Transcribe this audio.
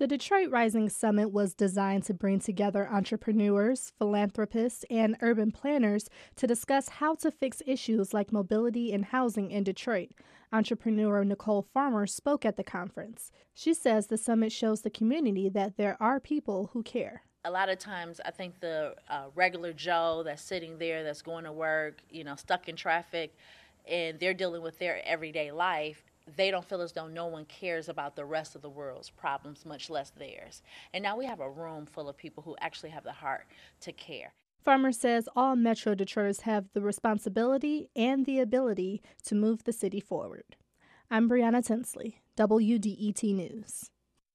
The Detroit Rising Summit was designed to bring together entrepreneurs, philanthropists, and urban planners to discuss how to fix issues like mobility and housing in Detroit. Entrepreneur Nicole Farmer spoke at the conference. She says the summit shows the community that there are people who care a lot of times I think the uh, regular Joe that's sitting there, that's going to work, you know, stuck in traffic, and they're dealing with their everyday life, they don't feel as though no one cares about the rest of the world's problems, much less theirs. And now we have a room full of people who actually have the heart to care. Farmer says all Metro Detroiters have the responsibility and the ability to move the city forward. I'm Brianna Tinsley, WDET News.